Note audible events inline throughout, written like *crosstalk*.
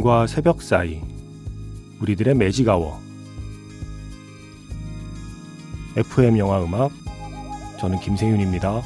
밤과 새벽 사이 우리들의 매직아워 FM 영화 음악 저는 김세윤입니다.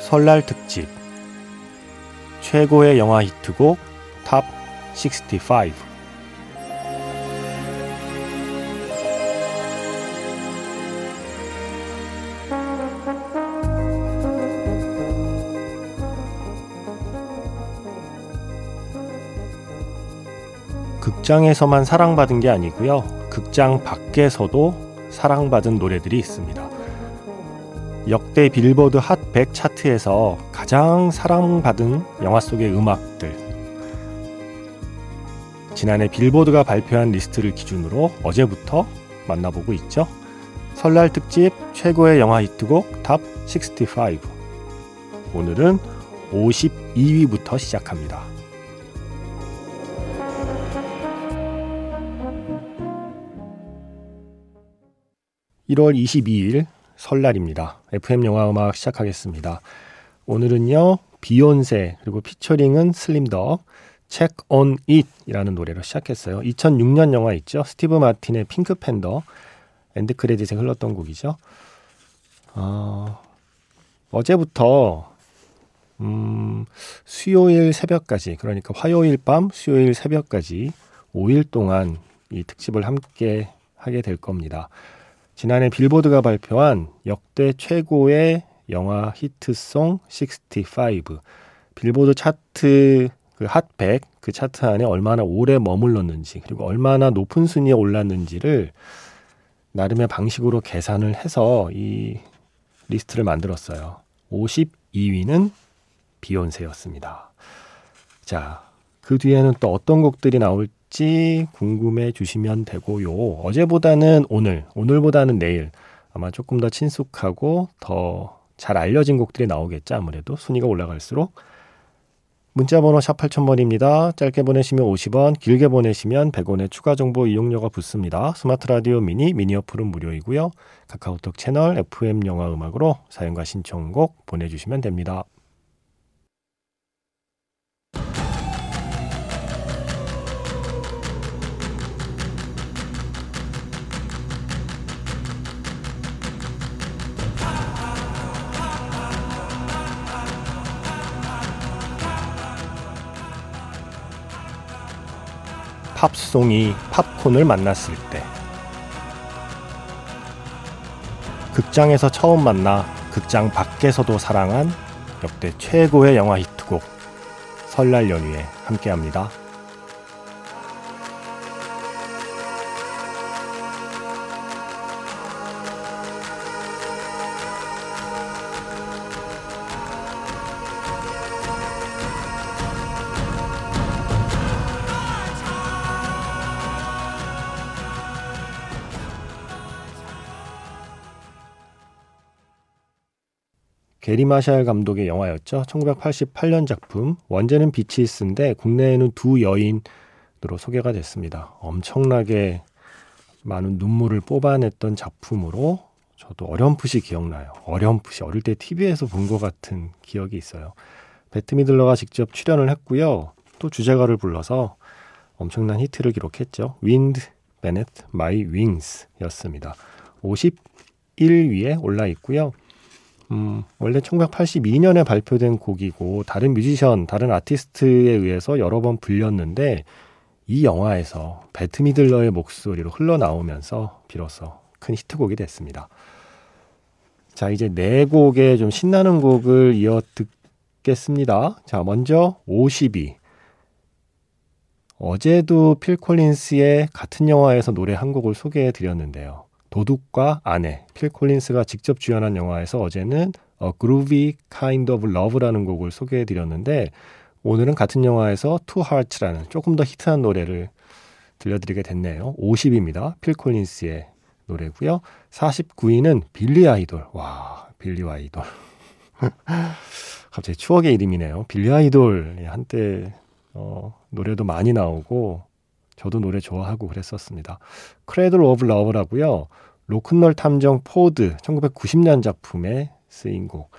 설날 특집 최고의 영화 히트곡 탑 65. 극장에서만 사랑받은 게 아니고요. 극장 밖에서도 사랑받은 노래들이 있습니다. 역대 빌보드 핫 100 차트에서 가장 사랑받은 영화 속의 음악들. 지난해 빌보드가 발표한 리스트를 기준으로 어제부터 만나보고 있죠. 설날 특집 최고의 영화 히트곡 Top 65. 오늘은 52위부터 시작합니다. 1월 22일 설날입니다. FM 영화 음악 시작하겠습니다. 오늘은요, 비욘세, 그리고 피처링은 Slim Thug, Check on It 이라는 노래로 시작했어요. 2006년 영화 있죠? 스티브 마틴의 핑크 팬더, end credit에 흘렀던 곡이죠. 어, 어제부터, 음, 수요일 새벽까지, 그러니까 화요일 밤, 수요일 새벽까지 5일 동안 이 특집을 함께 하게 될 겁니다. 지난해 빌보드가 발표한 역대 최고의 영화 히트송 65 빌보드 차트 그 핫100 그 차트 안에 얼마나 오래 머물렀는지 그리고 얼마나 높은 순위에 올랐는지를 나름의 방식으로 계산을 해서 이 리스트를 만들었어요. 52위는 비욘세였습니다. 자, 그 뒤에는 또 어떤 곡들이 나올 지 될지 궁금해 주시면 되고요. 어제보다는 오늘, 오늘보다는 내일 아마 조금 더 친숙하고 더 잘 알려진 곡들이 나오겠죠. 아무래도 순위가 올라갈수록 문자 번호 샵 8000번입니다. 짧게 보내시면 50원, 길게 보내시면 100원의 추가 정보 이용료가 붙습니다. 스마트 라디오 미니, 미니 어플은 무료이고요. 카카오톡 채널 FM 영화 음악으로 사연과 신청곡 보내주시면 됩니다. 팝송이 팝콘을 만났을 때 극장에서 처음 만나 극장 밖에서도 사랑한 역대 최고의 영화 히트곡 설날 연휴에 함께합니다. 게리 마샬 감독의 영화였죠. 1988년 작품. 원제는 비치스인데 국내에는 두 여인으로 소개가 됐습니다. 엄청나게 많은 눈물을 뽑아냈던 작품으로 저도 어렴풋이 기억나요. 어렴풋이 어릴 때 TV에서 본 것 같은 기억이 있어요. 배트 미들러가 직접 출연을 했고요. 또 주제가를 불러서 엄청난 히트를 기록했죠. Wind Beneath My Wings 였습니다. 51위에 올라 있고요. 음, 원래 1982년에 발표된 곡이고 다른 뮤지션, 다른 아티스트에 의해서 여러 번 불렸는데 이 영화에서 배트 미들러의 목소리로 흘러나오면서 비로소 큰 히트곡이 됐습니다. 자, 이제 네 곡의 좀 신나는 곡을 이어 듣겠습니다. 자, 먼저 52. 어제도 필 콜린스의 같은 영화에서 노래 한 곡을 소개해 드렸는데요. 도둑과 아내 필 콜린스가 직접 주연한 영화에서 어제는 A Groovy Kind of Love라는 곡을 소개해 드렸는데 오늘은 같은 영화에서 Two Hearts라는 조금 더 히트한 노래를 들려드리게 됐네요. 50입니다. 필 콜린스의 노래고요. 49위는 빌리 아이돌. 와, 빌리 아이돌. *laughs* 갑자기 추억의 이름이네요. 빌리 아이돌. 한때 어, 노래도 많이 나오고 저도 노래 좋아하고 그랬었습니다. Cradle of Love라고요. 로큰롤 탐정 포드 1990년 작품에 쓰인 곡.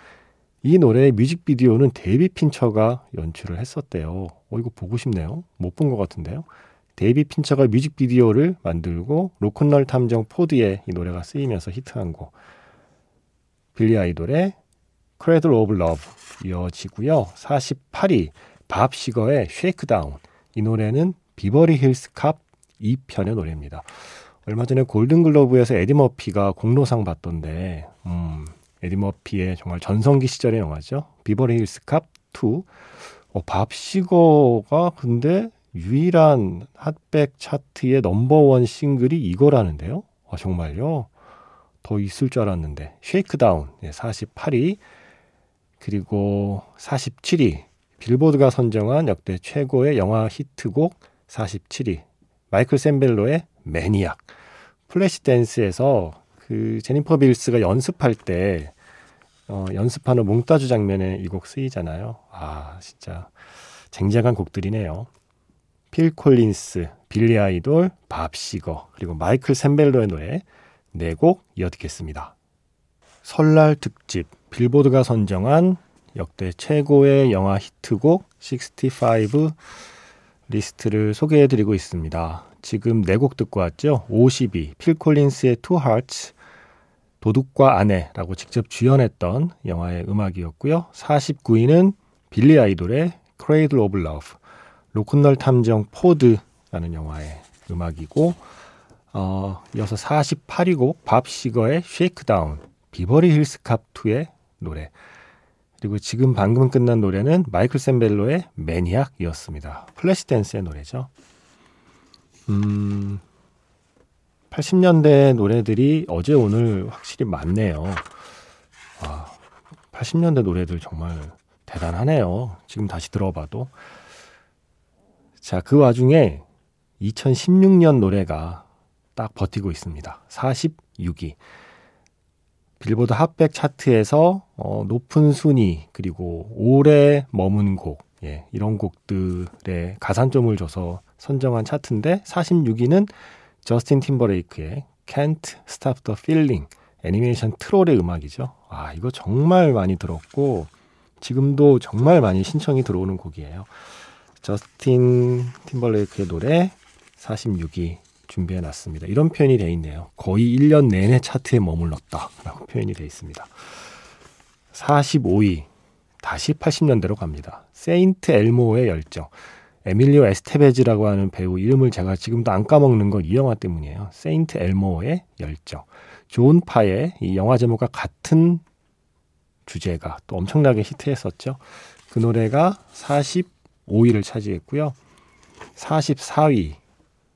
이 노래의 뮤직비디오는 데이빗 핀처가 연출을 했었대요. 어, 이거 보고 싶네요. 못 본 것 같은데요. 데이빗 핀처가 뮤직비디오를 만들고 로큰롤 탐정 포드에 이 노래가 쓰이면서 히트한 곡. 빌리 아이돌의 Cradle of Love 이어지고요. 48위 밥 시거의 Shakedown. 이 노래는 비버리 힐스 캅 2편의 노래입니다. 얼마 전에 골든글로브에서 에디 머피가 공로상 받던데, 음, 에디 머피의 정말 전성기 시절의 영화죠. 비버리 힐스 캅 2. 어, 밥 시거가 근데 유일한 핫백 차트의 넘버원 싱글이 이거라는데요. 아, 정말요? 더 있을 줄 알았는데. Shakedown 48위. 그리고 47위. 빌보드가 선정한 역대 최고의 영화 히트곡 47위. 마이클 샌벨로의 Maniac. 플래시 댄스에서 그 제니퍼 빌스가 연습할 때 어, 연습하는 몽타주 장면에 이 곡 쓰이잖아요. 아, 진짜 쟁쟁한 곡들이네요. 필 콜린스, 빌리 아이돌, 밥 시거, 그리고 마이클 샌벨로의 노래 네 곡 이어 듣겠습니다. 설날 특집 빌보드가 선정한 역대 최고의 영화 히트곡 65 리스트를 소개해 드리고 있습니다. 지금 네 곡 듣고 왔죠. 52, 필 콜린스의 Two Hearts, 도둑과 아내라고 직접 주연했던 영화의 음악이었고요. 49위는 빌리 아이돌의 Cradle of Love, 로큰롤 탐정 포드라는 영화의 음악이고, 어, 이어서 48위 곡 밥 시거의 Shakedown, 비버리 힐스 캅2의 노래, 그리고 지금 방금 끝난 노래는 마이클 샌벨로의 Maniac이었습니다. 플래시 댄스의 노래죠. 음, 80년대 노래들이 어제 오늘 확실히 많네요. 와, 80년대 노래들 정말 대단하네요. 지금 다시 들어봐도. 자, 그 와중에 2016년 노래가 딱 버티고 있습니다. 46위. 빌보드 핫백 차트에서 어, 높은 순위 그리고 오래 머문 곡 예, 이런 곡들의 가산점을 줘서 선정한 차트인데 46위는 저스틴 팀버레이크의 Can't Stop the Feeling 애니메이션 트롤의 음악이죠. 아 이거 정말 많이 들었고 지금도 정말 많이 신청이 들어오는 곡이에요. 저스틴 팀버레이크의 노래 46위 준비해 놨습니다. 이런 표현이 되어 있네요. 거의 1년 내내 차트에 머물렀다. 라고 표현이 되어 있습니다. 45위. 다시 80년대로 갑니다. 세인트 엘모의 열정. 에밀리오 에스테베즈라고 하는 배우 이름을 제가 지금도 안 까먹는 건 이 영화 때문이에요. 세인트 엘모의 열정. 존 파의 이 영화 제목과 같은 주제가 또 엄청나게 히트했었죠. 그 노래가 45위를 차지했고요. 44위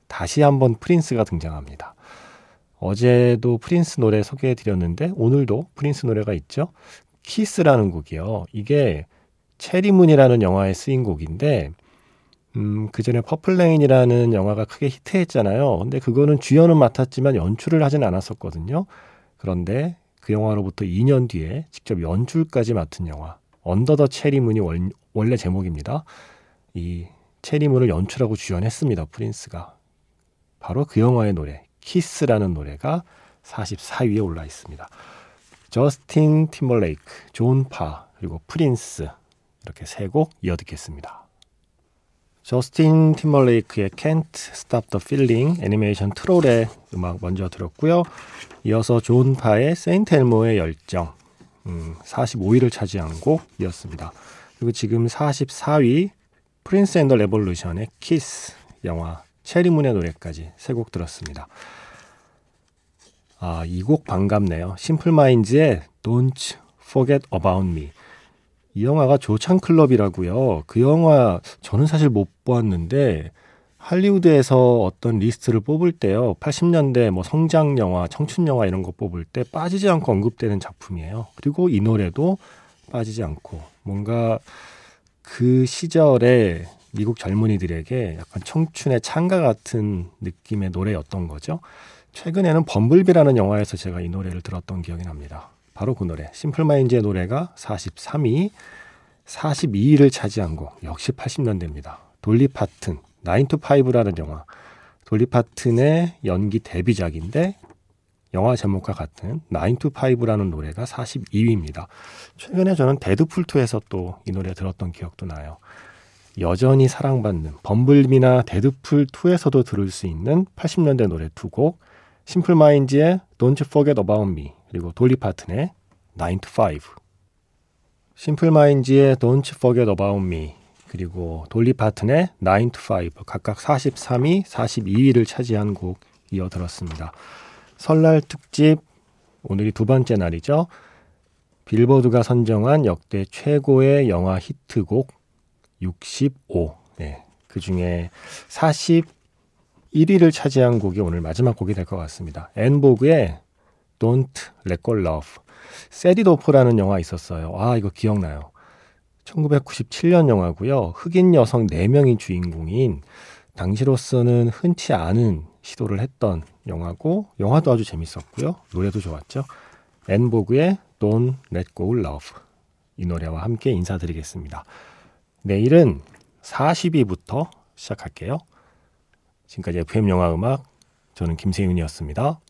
다시 한번 프린스가 등장합니다. 어제도 프린스 노래 소개해 드렸는데 오늘도 프린스 노래가 있죠. 키스라는 곡이요. 이게 체리문이라는 영화에 쓰인 곡인데 음, 그 전에 Purple Rain이라는 영화가 크게 히트했잖아요. 근데 그거는 주연은 맡았지만 연출을 하진 않았었거든요. 그런데 그 영화로부터 2년 뒤에 직접 연출까지 맡은 영화 Under the Cherry Moon이 원래 제목입니다. 이 체리문을 연출하고 주연했습니다. 프린스가. 바로 그 영화의 노래 키스라는 노래가 44위에 올라 있습니다. 저스틴 팀벌레이크, 존 파, 그리고 프린스 이렇게 세 곡 이어 듣겠습니다. 저스틴 팀벌레이크의 Can't Stop the Feeling 애니메이션 트롤의 음악 먼저 들었고요. 이어서 존 파의 세인트 엘모의 열정 음, 45위를 차지한 곡이었습니다. 그리고 지금 44위 프린스 앤더 레볼루션의 키스 영화 체리문의 노래까지 세 곡 들었습니다. 아, 이 곡 반갑네요. 심플마인즈의 Don't Forget About Me. 이 영화가 조찬클럽이라고요. 그 영화 저는 사실 못 보았는데 할리우드에서 어떤 리스트를 뽑을 때요. 80년대 뭐 성장 영화, 청춘 영화 이런 거 뽑을 때 빠지지 않고 언급되는 작품이에요. 그리고 이 노래도 빠지지 않고 뭔가 그 시절에 미국 젊은이들에게 약간 청춘의 찬가 같은 느낌의 노래였던 거죠. 최근에는 범블비라는 영화에서 제가 이 노래를 들었던 기억이 납니다. 바로 그 노래. 심플마인즈의 노래가 43위, 42위를 차지한 곡. 역시 80년대입니다. 돌리 파튼 9to5라는 영화. 돌리 파튼의 연기 데뷔작인데 영화 제목과 같은 9to5라는 노래가 42위입니다. 최근에 저는 데드풀2에서 또 이 노래 들었던 기억도 나요. 여전히 사랑받는 범블비나 데드풀 2에서도 들을 수 있는 80년대 노래 두 곡, 심플마인즈의 Don't Forget About Me 그리고 돌리 파튼의 9 to 5. 심플마인즈의 Don't Forget About Me 그리고 돌리 파튼의 9 to 5 각각 43위, 42위를 차지한 곡 이어 들었습니다. 설날 특집 오늘이 두 번째 날이죠. 빌보드가 선정한 역대 최고의 영화 히트곡 65. 네. 그 중에 41위를 차지한 곡이 오늘 마지막 곡이 될 것 같습니다. 앤보그의 Don't Let Go Love. 세디도프라는 영화 있었어요. 아, 이거 기억나요. 1997년 영화고요. 흑인 여성 4명이 주인공인 당시로서는 흔치 않은 시도를 했던 영화고 영화도 아주 재밌었고요. 노래도 좋았죠. 앤보그의 Don't Let Go Love 이 노래와 함께 인사드리겠습니다. 내일은 40위부터 시작할게요. 지금까지 FM 영화 음악 저는 김세윤이었습니다.